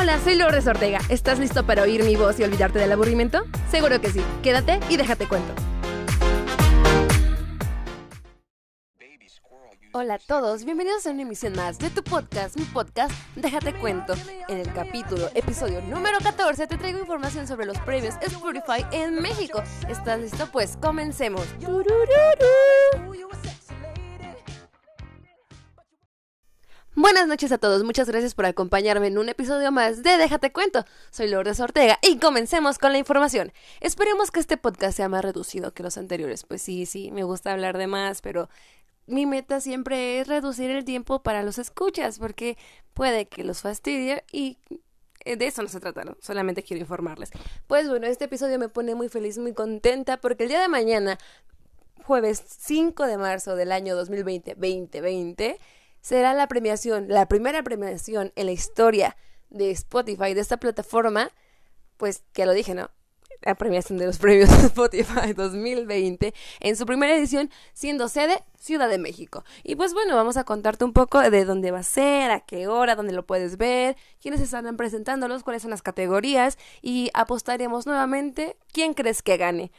Hola, soy Lourdes Ortega. ¿Estás listo para oír mi voz y olvidarte del aburrimiento? Seguro que sí. Quédate y déjate cuento. Hola a todos, bienvenidos a una emisión más de tu podcast, mi podcast Déjate Cuento. En el capítulo, episodio número 14, te traigo información sobre los premios Spotify en México. ¿Estás listo? Pues comencemos. Buenas noches a todos, muchas gracias por acompañarme en un episodio más de Déjate Cuento. Soy Lourdes Ortega y comencemos con la información. Esperemos que este podcast sea más reducido que los anteriores. Pues sí, sí, me gusta hablar de más, pero mi meta siempre es reducir el tiempo para los escuchas, porque puede que los fastidie y eh, de eso no se trata, solamente quiero informarles. Pues bueno, este episodio me pone muy feliz, muy contenta, porque el día de mañana, jueves 5 de marzo del año 2020, 2020, será la premiación, la primera premiación en la historia de Spotify, de esta plataforma, pues que lo dije, ¿no? La premiación de los premios Spotify 2020 en su primera edición, siendo sede Ciudad de México. Y pues bueno, vamos a contarte un poco de dónde va a ser, a qué hora, dónde lo puedes ver, quiénes estarán presentándolos, cuáles son las categorías y apostaremos nuevamente quién crees que gane.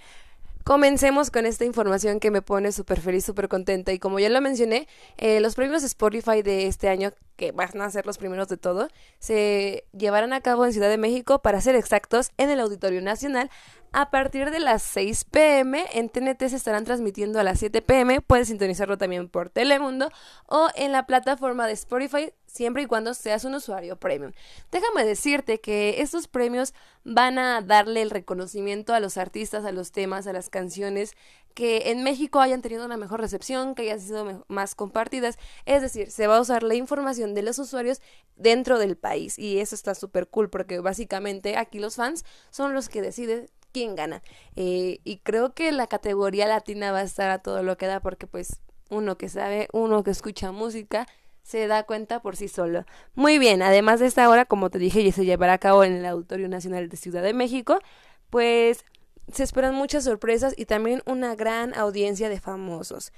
Comencemos con esta información que me pone súper feliz, súper contenta. Y como ya lo mencioné, eh, los premios Spotify de este año, que van a ser los primeros de todo, se llevarán a cabo en Ciudad de México, para ser exactos, en el Auditorio Nacional. A partir de las 6 pm en TNT se estarán transmitiendo a las 7 pm. Puedes sintonizarlo también por Telemundo o en la plataforma de Spotify siempre y cuando seas un usuario premium. Déjame decirte que estos premios van a darle el reconocimiento a los artistas, a los temas, a las canciones que en México hayan tenido una mejor recepción, que hayan sido más compartidas. Es decir, se va a usar la información de los usuarios dentro del país y eso está súper cool porque básicamente aquí los fans son los que deciden quién gana. Eh, y creo que la categoría latina va a estar a todo lo que da porque pues uno que sabe, uno que escucha música, se da cuenta por sí solo. Muy bien, además de esta hora, como te dije, ya se llevará a cabo en el Auditorio Nacional de Ciudad de México, pues se esperan muchas sorpresas y también una gran audiencia de famosos.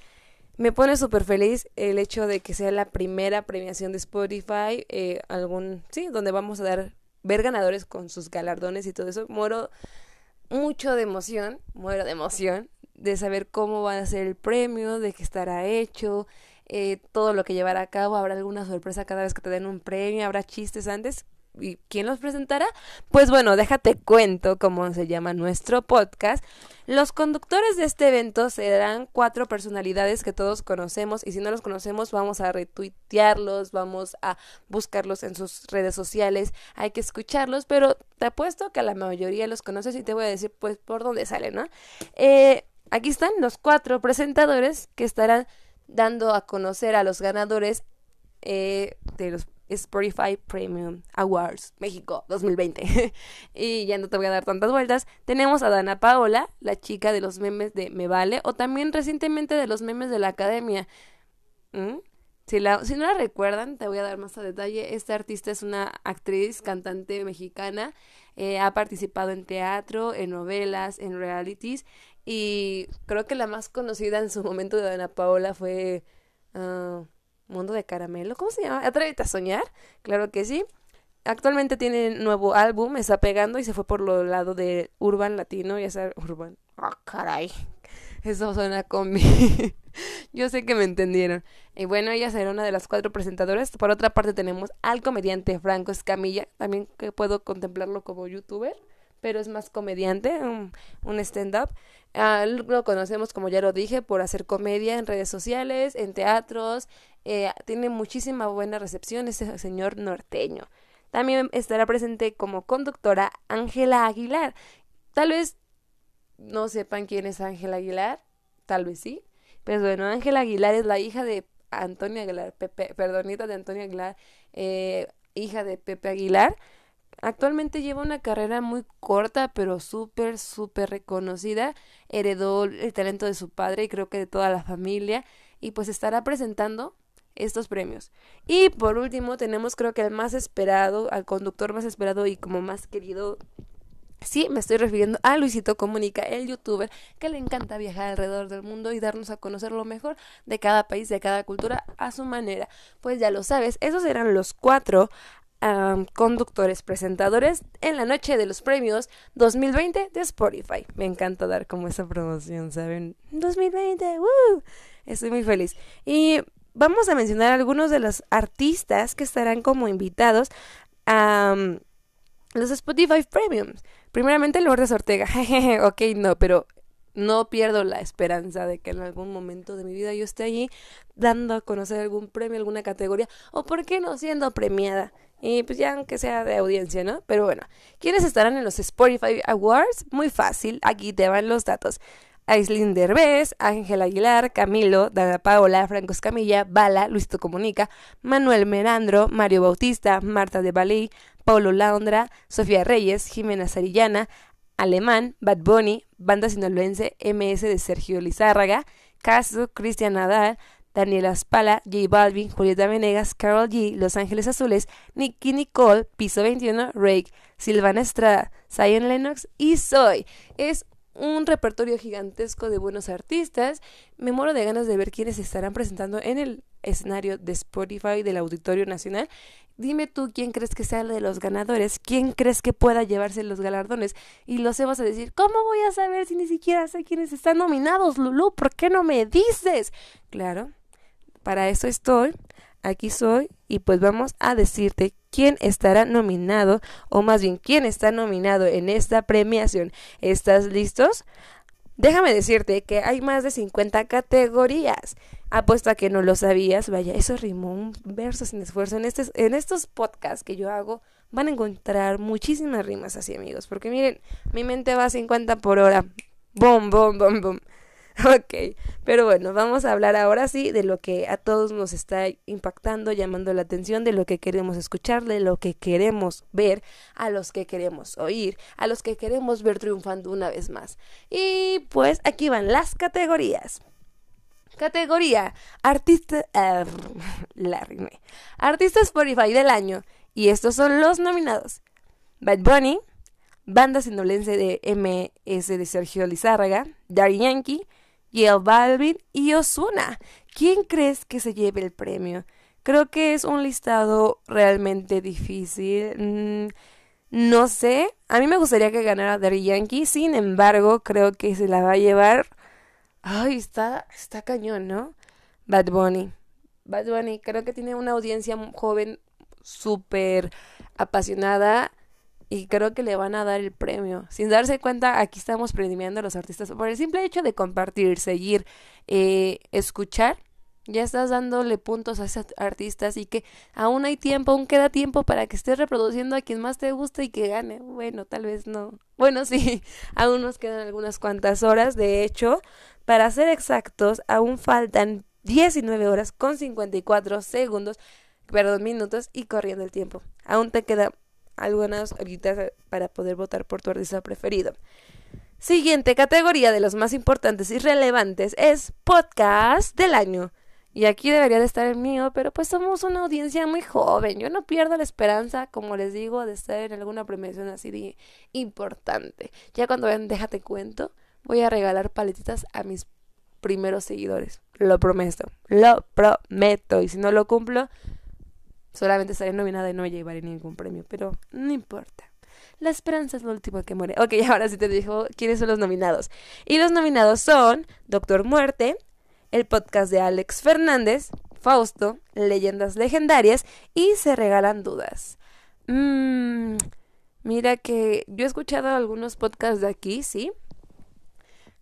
Me pone súper feliz el hecho de que sea la primera premiación de Spotify, eh, algún, sí, donde vamos a dar, ver ganadores con sus galardones y todo eso. Muero mucho de emoción, muero de emoción de saber cómo va a ser el premio, de qué estará hecho, eh, todo lo que llevará a cabo, habrá alguna sorpresa cada vez que te den un premio, habrá chistes antes. ¿Y quién los presentará? Pues bueno, déjate cuento cómo se llama nuestro podcast. Los conductores de este evento serán cuatro personalidades que todos conocemos y si no los conocemos vamos a retuitearlos, vamos a buscarlos en sus redes sociales, hay que escucharlos, pero te apuesto que a la mayoría los conoces y te voy a decir pues por dónde salen, ¿no? Eh, aquí están los cuatro presentadores que estarán dando a conocer a los ganadores eh, de los Spotify Premium Awards México 2020. y ya no te voy a dar tantas vueltas. Tenemos a Dana Paola, la chica de los memes de Me Vale, o también recientemente de los memes de la academia. ¿Mm? Si, la, si no la recuerdan, te voy a dar más a detalle. Esta artista es una actriz, cantante mexicana. Eh, ha participado en teatro, en novelas, en realities y creo que la más conocida en su momento de Ana Paola fue uh, Mundo de Caramelo. ¿Cómo se llama? Atrévete a soñar. Claro que sí. Actualmente tiene nuevo álbum, está pegando y se fue por lo lado de Urban Latino, ya sabes, Urban. Ah, caray. Eso suena con. Yo sé que me entendieron. Y bueno, ella será una de las cuatro presentadoras. Por otra parte tenemos al comediante Franco Escamilla, también que puedo contemplarlo como youtuber pero es más comediante, un, stand-up. Ah, lo conocemos, como ya lo dije, por hacer comedia en redes sociales, en teatros. Eh, tiene muchísima buena recepción ese señor norteño. También estará presente como conductora Ángela Aguilar. Tal vez no sepan quién es Ángela Aguilar, tal vez sí. Pero bueno, Ángela Aguilar es la hija de Antonio Aguilar, Pepe, perdonita de Antonio Aguilar, eh, hija de Pepe Aguilar. Actualmente lleva una carrera muy corta, pero súper, súper reconocida. Heredó el talento de su padre y creo que de toda la familia. Y pues estará presentando estos premios. Y por último tenemos creo que el más esperado, al conductor más esperado y como más querido. Sí, me estoy refiriendo a Luisito Comunica, el youtuber que le encanta viajar alrededor del mundo y darnos a conocer lo mejor de cada país, de cada cultura a su manera. Pues ya lo sabes, esos eran los cuatro conductores, presentadores en la noche de los premios 2020 de Spotify. Me encanta dar como esa promoción, ¿saben? 2020, ¡woo! Estoy muy feliz. Y vamos a mencionar algunos de los artistas que estarán como invitados a los Spotify Premiums. Primeramente Lourdes Ortega. ok, no, pero no pierdo la esperanza de que en algún momento de mi vida yo esté allí dando a conocer algún premio, alguna categoría, o por qué no siendo premiada. Y pues ya aunque sea de audiencia, ¿no? Pero bueno, ¿quiénes estarán en los Spotify Awards? Muy fácil, aquí te van los datos. Aislinn Derbez, Ángel Aguilar, Camilo, Dana Paola, Franco Escamilla, Bala, Luisito Comunica, Manuel Merandro, Mario Bautista, Marta de Balí, Paulo Laundra, Sofía Reyes, Jimena Sarillana, Alemán, Bad Bunny, Banda Sinaloense, MS de Sergio Lizárraga, Caso, Cristian Nadal, Daniela Spala, J Balvin, Julieta Venegas, Carol G, Los Ángeles Azules, Nicky Nicole, Piso 21, Rake, Silvana Estrada, Zion Lennox y Soy. Es un repertorio gigantesco de buenos artistas. Me muero de ganas de ver quiénes estarán presentando en el escenario de Spotify del Auditorio Nacional. Dime tú quién crees que sea el de los ganadores, quién crees que pueda llevarse los galardones. Y lo sé, vas a decir, ¿cómo voy a saber si ni siquiera sé quiénes están nominados, Lulu? ¿Por qué no me dices? Claro, para eso estoy, aquí soy, y pues vamos a decirte quién estará nominado, o más bien quién está nominado en esta premiación. ¿Estás listos? Déjame decirte que hay más de 50 categorías. Apuesto a que no lo sabías. Vaya, eso rimó un verso sin esfuerzo. En, este, en estos podcasts que yo hago van a encontrar muchísimas rimas así, amigos. Porque miren, mi mente va a 50 por hora. Bom, bom, bom, bom. Ok, pero bueno, vamos a hablar ahora sí de lo que a todos nos está impactando, llamando la atención, de lo que queremos escuchar, de lo que queremos ver, a los que queremos oír, a los que queremos ver triunfando una vez más. Y pues aquí van las categorías. Categoría Artista uh, la Artista Spotify del año y estos son los nominados. Bad Bunny, Banda Sindolense de MS de Sergio Lizárraga, Daddy Yankee, el Balvin y Osuna. ¿Quién crees que se lleve el premio? Creo que es un listado realmente difícil. Mm, no sé. A mí me gustaría que ganara Daddy Yankee. Sin embargo, creo que se la va a llevar. Ay, está, está cañón, ¿no? Bad Bunny. Bad Bunny, creo que tiene una audiencia joven súper apasionada y creo que le van a dar el premio. Sin darse cuenta, aquí estamos premiando a los artistas por el simple hecho de compartir, seguir, eh, escuchar. Ya estás dándole puntos a esos artistas y que aún hay tiempo, aún queda tiempo para que estés reproduciendo a quien más te guste y que gane. Bueno, tal vez no. Bueno, sí, aún nos quedan algunas cuantas horas. De hecho, para ser exactos, aún faltan 19 horas con 54 segundos, perdón, minutos y corriendo el tiempo. Aún te queda algunas horitas para poder votar por tu artista preferido. Siguiente categoría de los más importantes y relevantes es podcast del año. Y aquí debería de estar el mío, pero pues somos una audiencia muy joven. Yo no pierdo la esperanza, como les digo, de estar en alguna premiación así de importante. Ya cuando vean Déjate cuento, voy a regalar paletitas a mis primeros seguidores. Lo prometo, lo prometo. Y si no lo cumplo, Solamente estaré nominada y no llevaré ningún premio, pero no importa. La esperanza es lo último que muere. Ok, ahora sí te dijo quiénes son los nominados. Y los nominados son Doctor Muerte, el podcast de Alex Fernández, Fausto, Leyendas Legendarias y Se Regalan Dudas. Mmm, mira que yo he escuchado algunos podcasts de aquí, sí,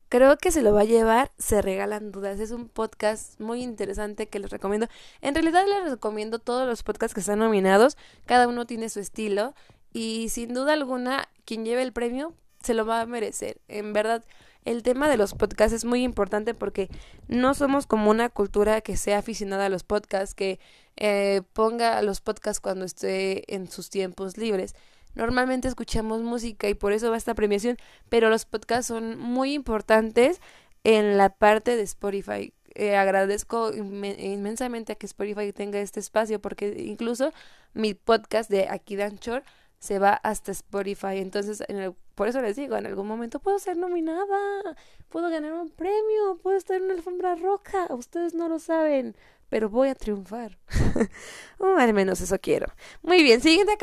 Creo que se lo va a llevar Se Regalan Dudas. Es un podcast muy interesante que les recomiendo. En realidad les recomiendo todos los podcasts que están nominados. Cada uno tiene su estilo. Y sin duda alguna, quien lleve el premio se lo va a merecer. En verdad, el tema de los podcasts es muy importante porque no somos como una cultura que sea aficionada a los podcasts, que eh, ponga los podcasts cuando esté en sus tiempos libres. Normalmente escuchamos música y por eso va esta premiación, pero los podcasts son muy importantes en la parte de Spotify. Eh, agradezco inmensamente a que Spotify tenga este espacio porque incluso mi podcast de Aquí Danchor se va hasta Spotify. Entonces, por eso les digo, en algún momento puedo ser nominada, puedo ganar un premio, puedo estar en una alfombra roja. Ustedes no lo saben, pero voy a triunfar. Uh, al menos eso quiero. Muy bien, siguiente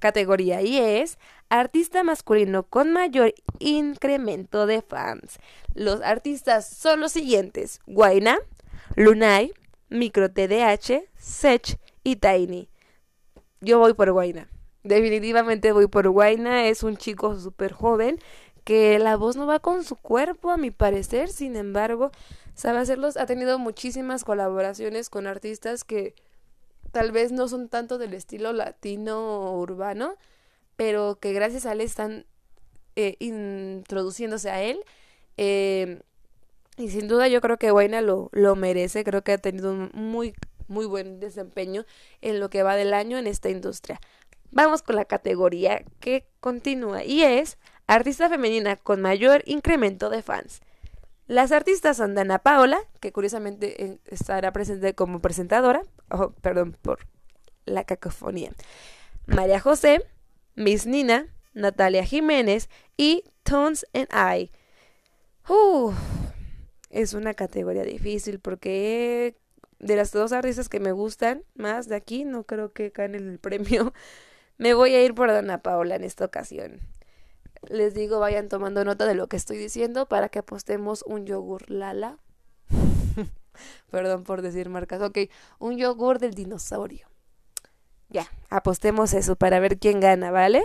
categoría y es artista masculino con mayor incremento de fans. Los artistas son los siguientes: Guaina, Lunay, Micro TDH, Sech y Tiny. Yo voy por Guaina. Definitivamente voy por Guaina. Es un chico súper joven que la voz no va con su cuerpo, a mi parecer. Sin embargo, sabe hacerlos. Ha tenido muchísimas colaboraciones con artistas que tal vez no son tanto del estilo latino o urbano, pero que gracias a él están eh, introduciéndose a él. Eh, y sin duda yo creo que Guaina lo, lo merece. Creo que ha tenido un muy, muy buen desempeño en lo que va del año en esta industria. Vamos con la categoría que continúa y es artista femenina con mayor incremento de fans. Las artistas son Dana Paola, que curiosamente eh, estará presente como presentadora, oh, perdón por la cacofonía, María José, Miss Nina, Natalia Jiménez y Tones and I. es una categoría difícil porque de las dos artistas que me gustan más de aquí, no creo que ganen el premio. Me voy a ir por Dana Paola en esta ocasión les digo, vayan tomando nota de lo que estoy diciendo para que apostemos un yogur Lala. Perdón por decir marcas. Ok, un yogur del dinosaurio. Ya, apostemos eso para ver quién gana, ¿vale?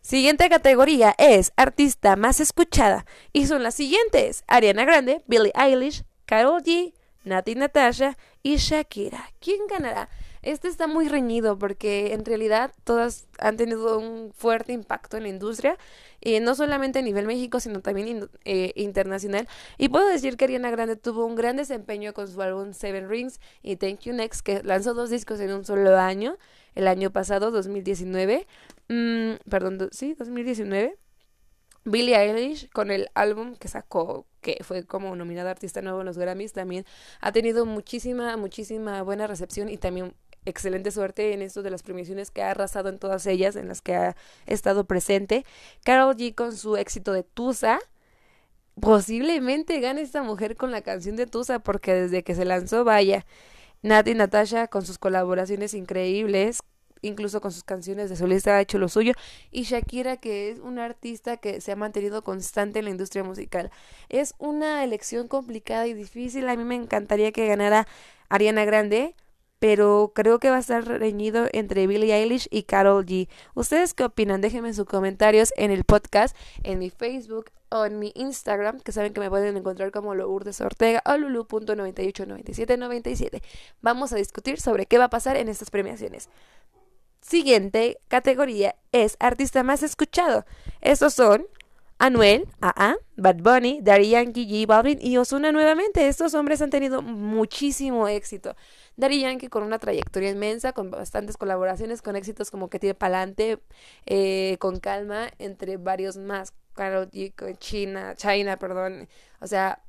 Siguiente categoría es artista más escuchada. Y son las siguientes: Ariana Grande, Billie Eilish, Karol G, Nati Natasha y Shakira. ¿Quién ganará? Este está muy reñido porque en realidad todas han tenido un fuerte impacto en la industria, y no solamente a nivel México, sino también eh, internacional. Y puedo decir que Ariana Grande tuvo un gran desempeño con su álbum Seven Rings y Thank You Next, que lanzó dos discos en un solo año, el año pasado, 2019. Mm, perdón, sí, 2019. Billie Eilish con el álbum que sacó, que fue como nominada artista nuevo en los Grammys, también ha tenido muchísima, muchísima buena recepción y también excelente suerte en esto de las premiaciones que ha arrasado en todas ellas, en las que ha estado presente. Carol G con su éxito de Tusa. Posiblemente gane esta mujer con la canción de Tusa, porque desde que se lanzó, vaya. Nat y Natasha con sus colaboraciones increíbles, incluso con sus canciones de solista ha hecho lo suyo. Y Shakira, que es una artista que se ha mantenido constante en la industria musical. Es una elección complicada y difícil. A mí me encantaría que ganara Ariana Grande pero creo que va a estar reñido entre Billie Eilish y Carol G. ¿Ustedes qué opinan? Déjenme sus comentarios en el podcast, en mi Facebook o en mi Instagram, que saben que me pueden encontrar como Lourdes Ortega o lulu.989797. Vamos a discutir sobre qué va a pasar en estas premiaciones. Siguiente categoría es artista más escuchado. Estos son Anuel, AA, Bad Bunny, Daddy Yankee, J Balvin y Ozuna nuevamente. Estos hombres han tenido muchísimo éxito. Daddy Yankee con una trayectoria inmensa, con bastantes colaboraciones, con éxitos como que tiene pa'lante, eh, con calma, entre varios más. Karol G, China, China, perdón. O sea,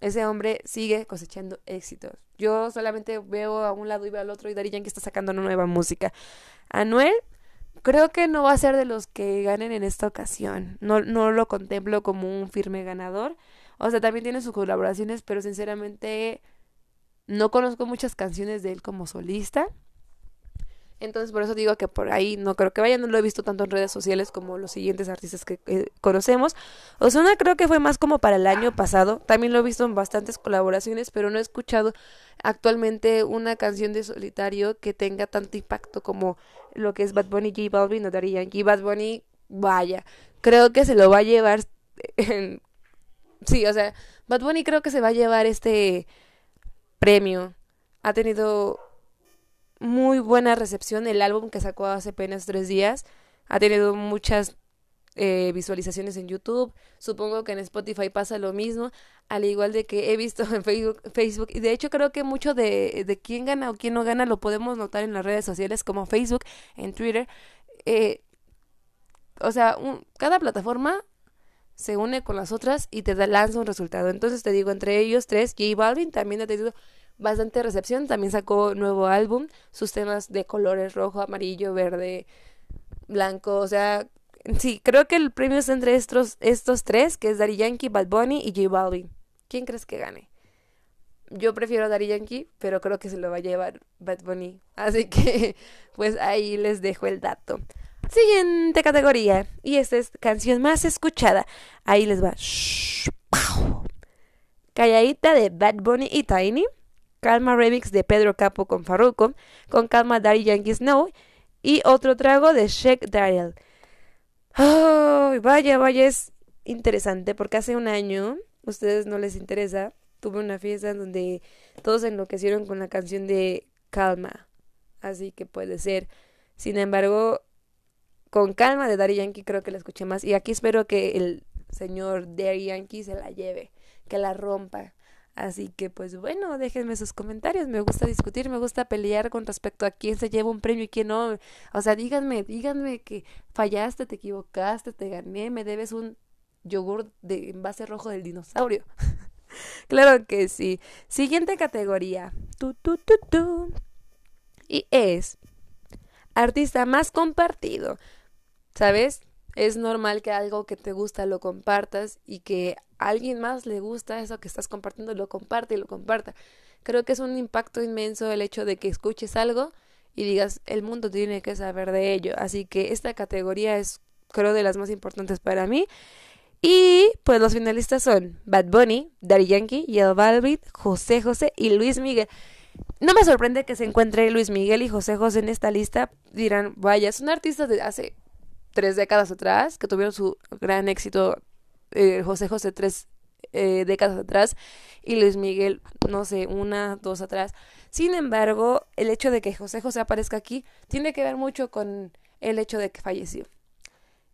ese hombre sigue cosechando éxitos. Yo solamente veo a un lado y veo al otro y Daddy Yankee está sacando una nueva música. Anuel Creo que no va a ser de los que ganen en esta ocasión. No, no lo contemplo como un firme ganador. O sea, también tiene sus colaboraciones, pero sinceramente no conozco muchas canciones de él como solista. Entonces, por eso digo que por ahí no creo que vaya, no lo he visto tanto en redes sociales como los siguientes artistas que conocemos. Osuna creo que fue más como para el año pasado. También lo he visto en bastantes colaboraciones, pero no he escuchado actualmente una canción de solitario que tenga tanto impacto como lo que es Bad Bunny, J Balvin o Daddy Yankee. Bad Bunny, vaya, creo que se lo va a llevar. En... Sí, o sea, Bad Bunny creo que se va a llevar este premio. Ha tenido muy buena recepción. El álbum que sacó hace apenas tres días ha tenido muchas eh, visualizaciones en YouTube. Supongo que en Spotify pasa lo mismo, al igual de que he visto en Facebook. Facebook. Y de hecho creo que mucho de, de quién gana o quién no gana lo podemos notar en las redes sociales como Facebook, en Twitter. Eh, o sea, cada plataforma se une con las otras y te da, lanza un resultado. Entonces te digo, entre ellos tres, J Balvin también ha tenido bastante recepción. También sacó nuevo álbum, sus temas de colores rojo, amarillo, verde, blanco. O sea, sí, creo que el premio es entre estos, estos tres, que es Daddy Yankee, Bad Bunny y J Balvin. ¿Quién crees que gane? yo prefiero a Daddy Yankee, pero creo que se lo va a llevar Bad Bunny. Así que, pues ahí les dejo el dato. Siguiente categoría. Y esta es canción más escuchada. Ahí les va. Calladita de Bad Bunny y Tiny. Calma Remix de Pedro Capo con Farruko. Con Calma Daddy Yankee Snow. Y otro trago de Sheik Daryl. Oh, vaya, vaya, es interesante porque hace un año, ustedes no les interesa, tuve una fiesta donde todos enloquecieron con la canción de Calma. Así que puede ser. Sin embargo, con Calma de Daddy Yankee creo que la escuché más. Y aquí espero que el señor Daddy Yankee se la lleve, que la rompa. Así que pues bueno, déjenme sus comentarios. Me gusta discutir, me gusta pelear con respecto a quién se lleva un premio y quién no. O sea, díganme, díganme que fallaste, te equivocaste, te gané, me debes un yogur de envase rojo del dinosaurio. claro que sí. Siguiente categoría. Tu, tu, tu, tu. Y es artista más compartido. ¿Sabes? Es normal que algo que te gusta lo compartas y que a alguien más le gusta eso que estás compartiendo, lo comparte y lo comparta. Creo que es un impacto inmenso el hecho de que escuches algo y digas, el mundo tiene que saber de ello. Así que esta categoría es, creo, de las más importantes para mí. Y pues los finalistas son Bad Bunny, Daddy Yankee, Yel Balvin, José José y Luis Miguel. No me sorprende que se encuentre Luis Miguel y José José en esta lista. Dirán, vaya, son artistas de hace tres décadas atrás que tuvieron su gran éxito. Eh, José José tres eh, décadas atrás y Luis Miguel, no sé, una, dos atrás. Sin embargo, el hecho de que José José aparezca aquí tiene que ver mucho con el hecho de que falleció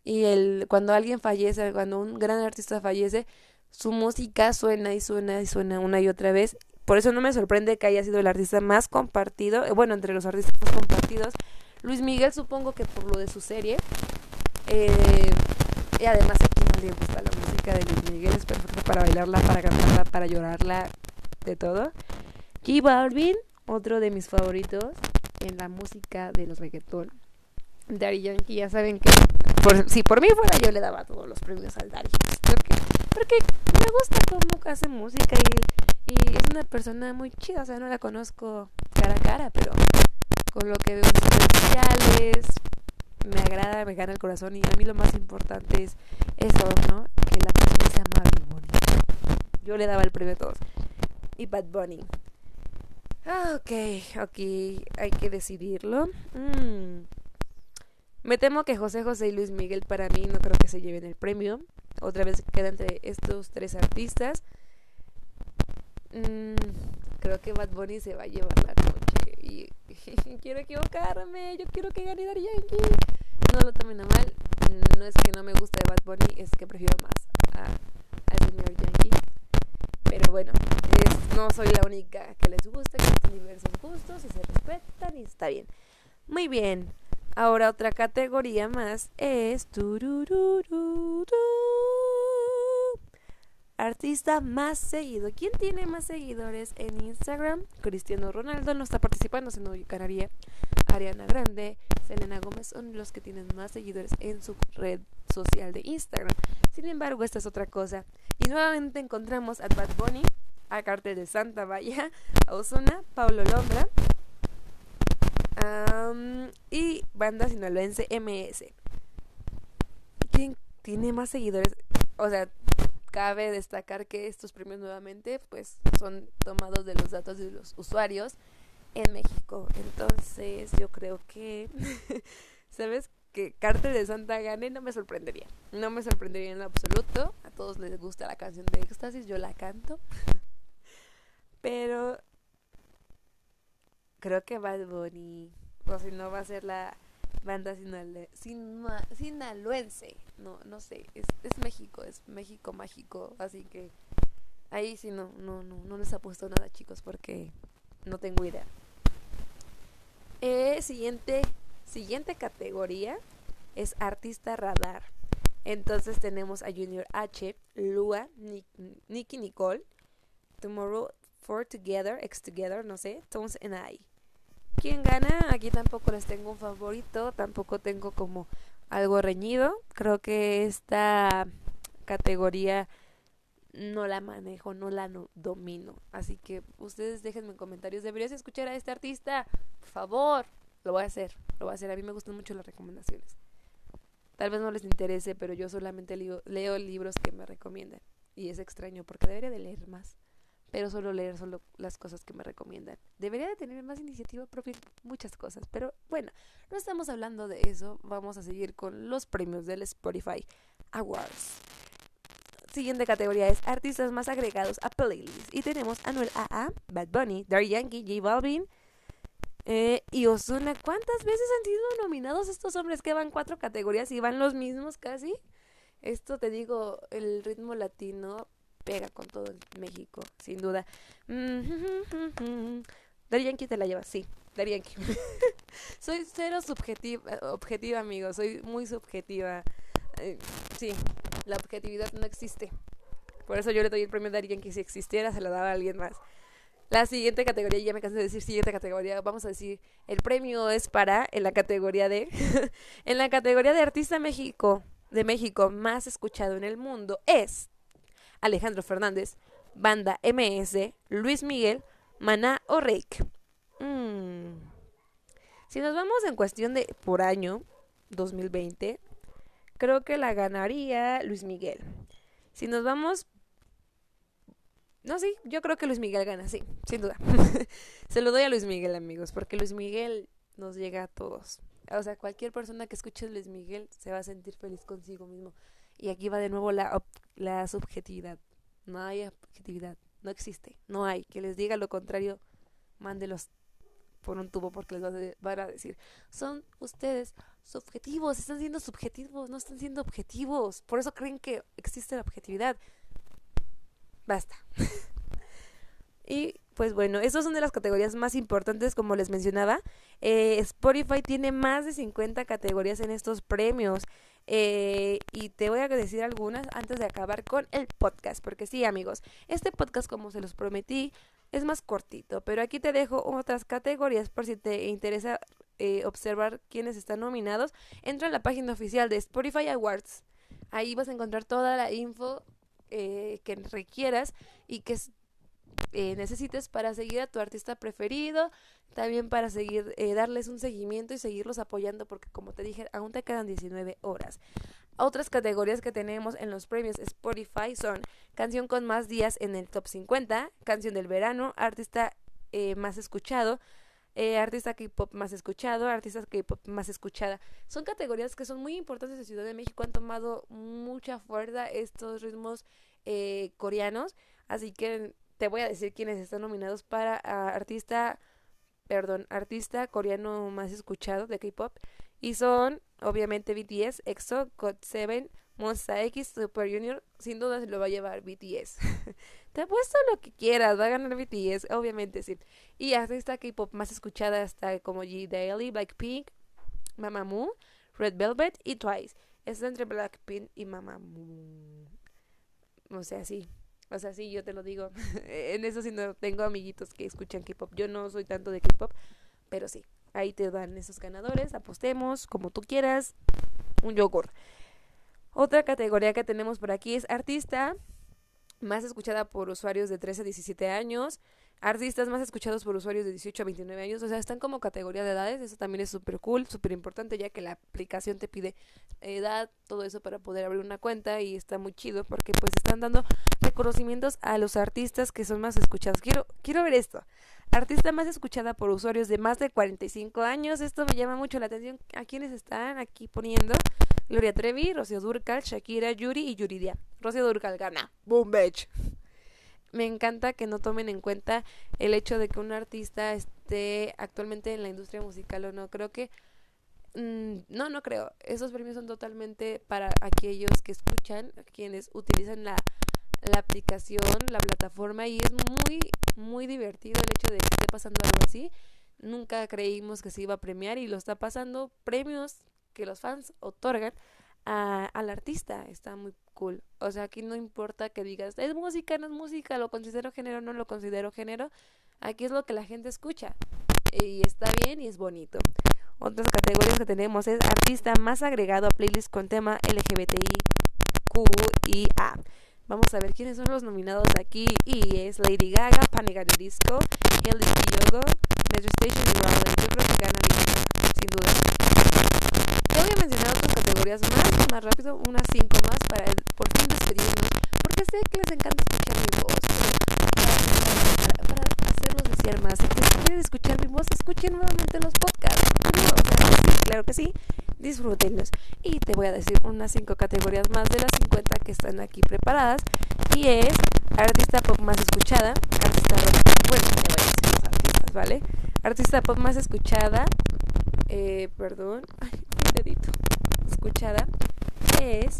y el cuando alguien fallece, cuando un gran artista fallece, su música suena y suena y suena una y otra vez. Por eso no me sorprende que haya sido el artista más compartido, eh, bueno, entre los artistas más compartidos. Luis Miguel supongo que por lo de su serie. Eh, y además a quien no le gusta la música de Luis Miguel, es perfecto para bailarla, para cantarla, para llorarla, de todo. J Balvin, otro de mis favoritos en la música de los reggaetón. Daddy Yankee, ya saben que si por mí fuera yo le daba todos los premios al Daddy. Porque, porque me gusta cómo hace música y, y es una persona muy chida. O sea, no la conozco cara a cara, pero con lo que veo en sus sociales me agrada, me gana el corazón y a mí lo más importante es eso, ¿no? Que la persona sea amable y bonita. Yo le daba el premio a todos. Y Bad Bunny. Ah, ok, ok, hay que decidirlo. Mmm me temo que José José y Luis Miguel para mí no creo que se lleven el premio. Otra vez queda entre estos tres artistas. Mm, creo que Bad Bunny se va a llevar la noche. Y quiero equivocarme. Yo quiero que gane Daddy Yankee. No lo tomen a mal. No es que no me guste Bad Bunny, es que prefiero más al señor Yankee. Pero bueno, no soy la única que les gusta, que están diversos gustos y se respetan y está bien. Muy bien. Ahora otra categoría más es artista más seguido. ¿Quién tiene más seguidores en Instagram? Cristiano Ronaldo no está participando, se no ubicaría. Ariana Grande, Selena Gómez son los que tienen más seguidores en su red social de Instagram. Sin embargo, esta es otra cosa. Y nuevamente encontramos a Bad Bunny, a Cartel de Santa Valla, a Ozuna, Paulo Londra, y banda sinaloense MS. ¿Quién tiene más seguidores? O sea, cabe destacar que estos premios nuevamente pues son tomados de los datos de los usuarios en México. Entonces yo creo que, ¿sabes? Que Cártel de Santa gane no me sorprendería. No me sorprendería en absoluto. A todos les gusta la canción de Éxtasis, yo la canto. Pero creo que Bad Bunny, o si no va a ser la banda sinaloense, no, no sé, es, es México, es México mágico, así que ahí sí no, no, no, no les apuesto nada chicos porque no tengo idea. Eh, siguiente, siguiente categoría es artista radar. Entonces tenemos a Junior H, Lua, Nicky Nicole, Tomorrow For Together, X Together, no sé, Tones and I. ¿Quién gana? Aquí tampoco les tengo un favorito, tampoco tengo como algo reñido. Creo que esta categoría no la manejo, no la domino. Así que ustedes déjenme en comentarios, ¿deberías escuchar a este artista? Por favor, lo voy a hacer, lo voy a hacer. A mí me gustan mucho las recomendaciones. Tal vez no les interese, pero yo solamente leo, leo libros que me recomiendan. Y es extraño porque debería de leer más pero solo leer solo las cosas que me recomiendan. Debería de tener más iniciativa propia muchas cosas, pero bueno, no estamos hablando de eso, vamos a seguir con los premios del Spotify Awards. Siguiente categoría es artistas más agregados a playlist y tenemos Anuel AA, Bad Bunny, Daddy Yankee, J Balvin eh, y Ozuna. ¿Cuántas veces han sido nominados estos hombres que van cuatro categorías y van los mismos casi? Esto te digo, el ritmo latino pega con todo México, sin duda. Dari Yankee te la lleva, sí, Dari soy cero subjetiva, objetiva, amigo, soy muy subjetiva. Eh, sí, la objetividad no existe. Por eso yo le doy el premio Dari Yankee. Si existiera, se lo daba a alguien más. La siguiente categoría, ya me cansé de decir siguiente categoría, vamos a decir, el premio es para, en la categoría de, en la categoría de artista México, de México más escuchado en el mundo, es Alejandro Fernández, Banda MS, Luis Miguel, Maná o Reik. Mm. Si nos vamos en cuestión de por año, 2020, creo que la ganaría Luis Miguel. Si nos vamos... No, sí, yo creo que Luis Miguel gana, sí, sin duda. Se lo doy a Luis Miguel, amigos, porque Luis Miguel nos llega a todos. O sea, cualquier persona que escuche Luis Miguel se va a sentir feliz consigo mismo. Y aquí va de nuevo la, la subjetividad. No hay objetividad. No existe. No hay. Que les diga lo contrario, mándelos por un tubo porque les van a decir, son ustedes subjetivos, están siendo subjetivos, no están siendo objetivos. Por eso creen que existe la objetividad. Basta. y pues bueno, esas son de las categorías más importantes, como les mencionaba. Eh, Spotify tiene más de 50 categorías en estos premios. Eh, y te voy a decir algunas antes de acabar con el podcast, porque sí, amigos, este podcast, como se los prometí, es más cortito, pero aquí te dejo otras categorías por si te interesa eh, observar quiénes están nominados. Entra a la página oficial de Spotify Awards. Ahí vas a encontrar toda la info eh, que requieras y que necesites para seguir a tu artista preferido, también para seguir, eh, darles un seguimiento y seguirlos apoyando porque como te dije, aún te quedan 19 horas. Otras categorías que tenemos en los premios Spotify son canción con más días en el top 50, canción del verano, artista eh, más escuchado, eh, artista K-pop más escuchado, artista K-pop más escuchada. Son categorías que son muy importantes en Ciudad de México, han tomado mucha fuerza estos ritmos coreanos, así que te voy a decir quiénes están nominados para artista perdón, artista coreano más escuchado de K-pop. Y son, obviamente, BTS, EXO, GOT7, Monsta X, Super Junior. Sin duda se lo va a llevar BTS. Te apuesto lo que quieras, va a ganar BTS, obviamente sí. Y artista K-pop más escuchada hasta como G Daily, Blackpink, Mamamoo, Red Velvet y Twice. Está entre Blackpink y Mamamoo. O sea, sí. O sea, sí, yo te lo digo. en eso sí no tengo amiguitos que escuchan K-pop. Yo no soy tanto de K-pop, pero sí. Ahí te dan esos ganadores. Apostemos como tú quieras. Un yogur. Otra categoría que tenemos por aquí es artista más escuchada por usuarios de 13 a 17 años artistas más escuchados por usuarios de 18 a 29 años, o sea, están como categoría de edades, eso también es súper cool, súper importante, ya que la aplicación te pide edad, todo eso para poder abrir una cuenta y está muy chido porque pues están dando reconocimientos a los artistas que son más escuchados. Quiero, quiero ver esto. Artista más escuchada por usuarios de más de 45 años, esto me llama mucho la atención. ¿A quienes están aquí poniendo? Gloria Trevi, Rocío Durcal, Shakira, Yuri y Yuridia. Rocío Durcal gana. Boom, bitch me encanta que no tomen en cuenta el hecho de que un artista esté actualmente en la industria musical o no. Creo que mm, no, no creo. Esos premios son totalmente para aquellos que escuchan, quienes utilizan la, la aplicación, la plataforma y es muy, muy divertido el hecho de que esté pasando algo así. Nunca creímos que se iba a premiar y lo está pasando. Premios que los fans otorgan a, al artista. Está muy cool. O sea, aquí no importa que digas, es música, no es música, lo considero género, no lo considero género. Aquí es lo que la gente escucha. Y está bien y es bonito. Otras categorías que tenemos es artista más agregado a playlist con tema LGBTIQ y A. Vamos a ver quiénes son los nominados aquí. Y es Lady Gaga, Panic! Disco, Yogo, Metro Station y Rowland. Yo creo que gana Lady Gaga, sin duda. Te voy a mencionar otras categorías más, más rápido, unas cinco más para por fin despedirnos. Porque sé que les encanta escuchar mi voz. Para, para, más. Si quieren escuchar mi voz, escuchen nuevamente los podcasts. claro que sí disfrútenlos. Y te voy a decir unas 5 categorías más de las 50 que están aquí preparadas. Y es artista pop más escuchada, artista bueno, te voy a decir los artistas, ¿vale? Artista pop más escuchada, eh, perdón, ay, mi dedito, escuchada, es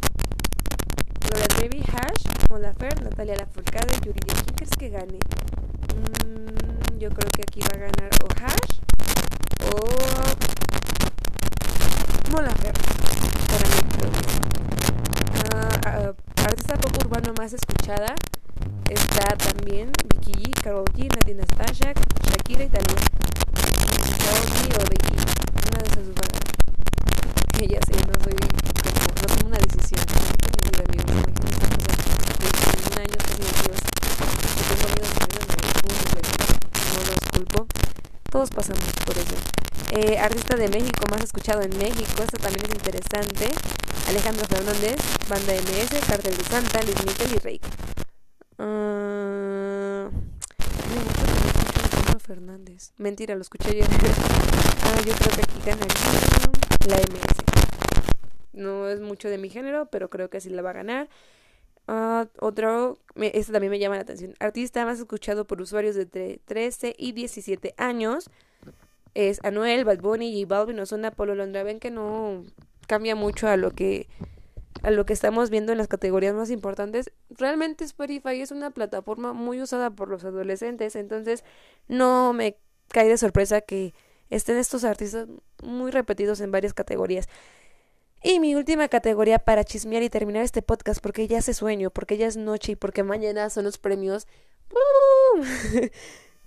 Gloria Trevi, Hash, Mola Fer, Natalia Lafourcade, Yuridia. ¿Quién crees que gane? Mm, yo creo que aquí va a ganar o Hash o Mola para mí uh, artista pop urbano más escuchada está también Vicky G, Karol G, Nastasia, Shakira y Talía. Karol o Vicky, una de esas dos van a Ella sí, no soy como, no tomo una decisión. Mi vida, amigo, me imagino de 21 años, casi 22, que tengo amigos de no culpo. Todos pasamos por eso. Eh, artista de México más escuchado en México, esto también es interesante. Alejandro Fernández, Banda MS, Cartel de Santa, Luis Miguel y Reik. Uh, Alejandro Fernández. Mentira, lo escuché ayer. ah, yo creo que aquí ganaría la MS. No es mucho de mi género, pero creo que sí la va a ganar. Uh, otro, este también me llama la atención. Artista más escuchado por usuarios de 13 y 17 años es Anuel, Bad Bunny, y Balvin, Ozuna, Polo Londra. Ven que no cambia mucho a lo que a lo que estamos viendo en las categorías más importantes. Realmente Spotify es una plataforma muy usada por los adolescentes, entonces no me cae de sorpresa que estén estos artistas muy repetidos en varias categorías. Y mi última categoría para chismear y terminar este podcast, porque ya hace sueño, porque ya es noche y porque mañana son los premios.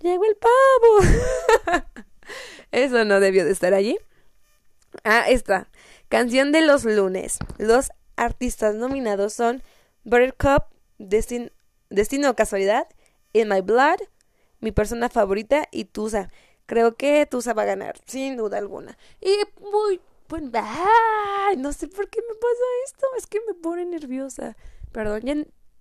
Llegó el pavo. Eso no debió de estar allí. Ah, esta. Canción de los lunes. Los artistas nominados son Buttercup, Destin Destino o Casualidad, In My Blood, Mi Persona Favorita y Tusa. Creo que Tusa va a ganar, sin duda alguna. Y muy... Pues, no sé por qué me pasa esto. Es que me pone nerviosa. Perdón, ya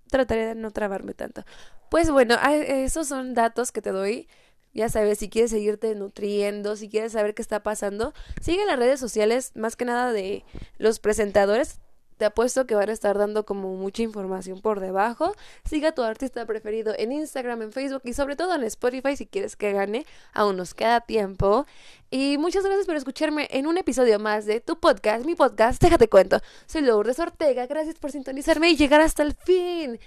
trataré de no trabarme tanto. Pues bueno, esos son datos que te doy ya sabes, si quieres seguirte nutriendo, si quieres saber qué está pasando, sigue las redes sociales, más que nada de los presentadores. Te apuesto que van a estar dando como mucha información por debajo. Siga a tu artista preferido en Instagram, en Facebook y sobre todo en Spotify si quieres que gane. Aún nos queda tiempo. Y muchas gracias por escucharme en un episodio más de tu podcast, mi podcast, déjate cuento. Soy Lourdes Ortega, gracias por sintonizarme y llegar hasta el fin.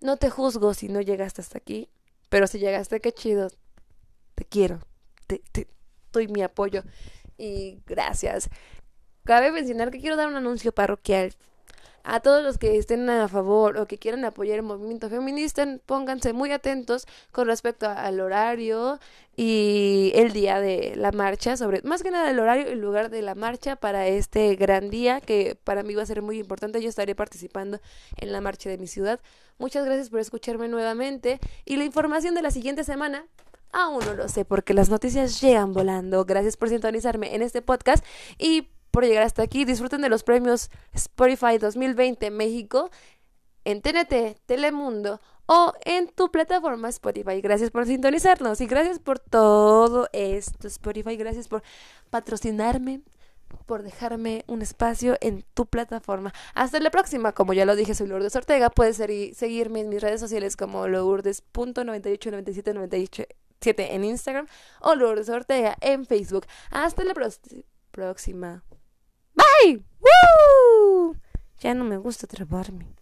No te juzgo si no llegaste hasta aquí, pero si llegaste, qué chido te quiero, te, te doy mi apoyo y gracias. Cabe mencionar que quiero dar un anuncio parroquial. A todos los que estén a favor o que quieran apoyar el movimiento feminista, pónganse muy atentos con respecto al horario y el día de la marcha, sobre más que nada el horario y el lugar de la marcha para este gran día que para mí va a ser muy importante. Yo estaré participando en la marcha de mi ciudad. Muchas gracias por escucharme nuevamente y la información de la siguiente semana Aún no lo sé porque las noticias llegan volando. Gracias por sintonizarme en este podcast y por llegar hasta aquí. Disfruten de los premios Spotify 2020 México en TNT, Telemundo o en tu plataforma Spotify. Gracias por sintonizarnos y gracias por todo esto Spotify. Gracias por patrocinarme, por dejarme un espacio en tu plataforma. Hasta la próxima. Como ya lo dije, soy Lourdes Ortega. Puedes seguirme en mis redes sociales como lourdes.989798 7 en Instagram o Lourdes Ortega en Facebook. Hasta la próxima. Bye. ¡Woo! Ya no me gusta trabarme.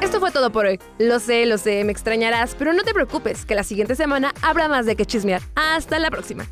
Esto fue todo por hoy. Lo sé, lo sé, me extrañarás, pero no te preocupes, que la siguiente semana habrá más de que chismear. Hasta la próxima.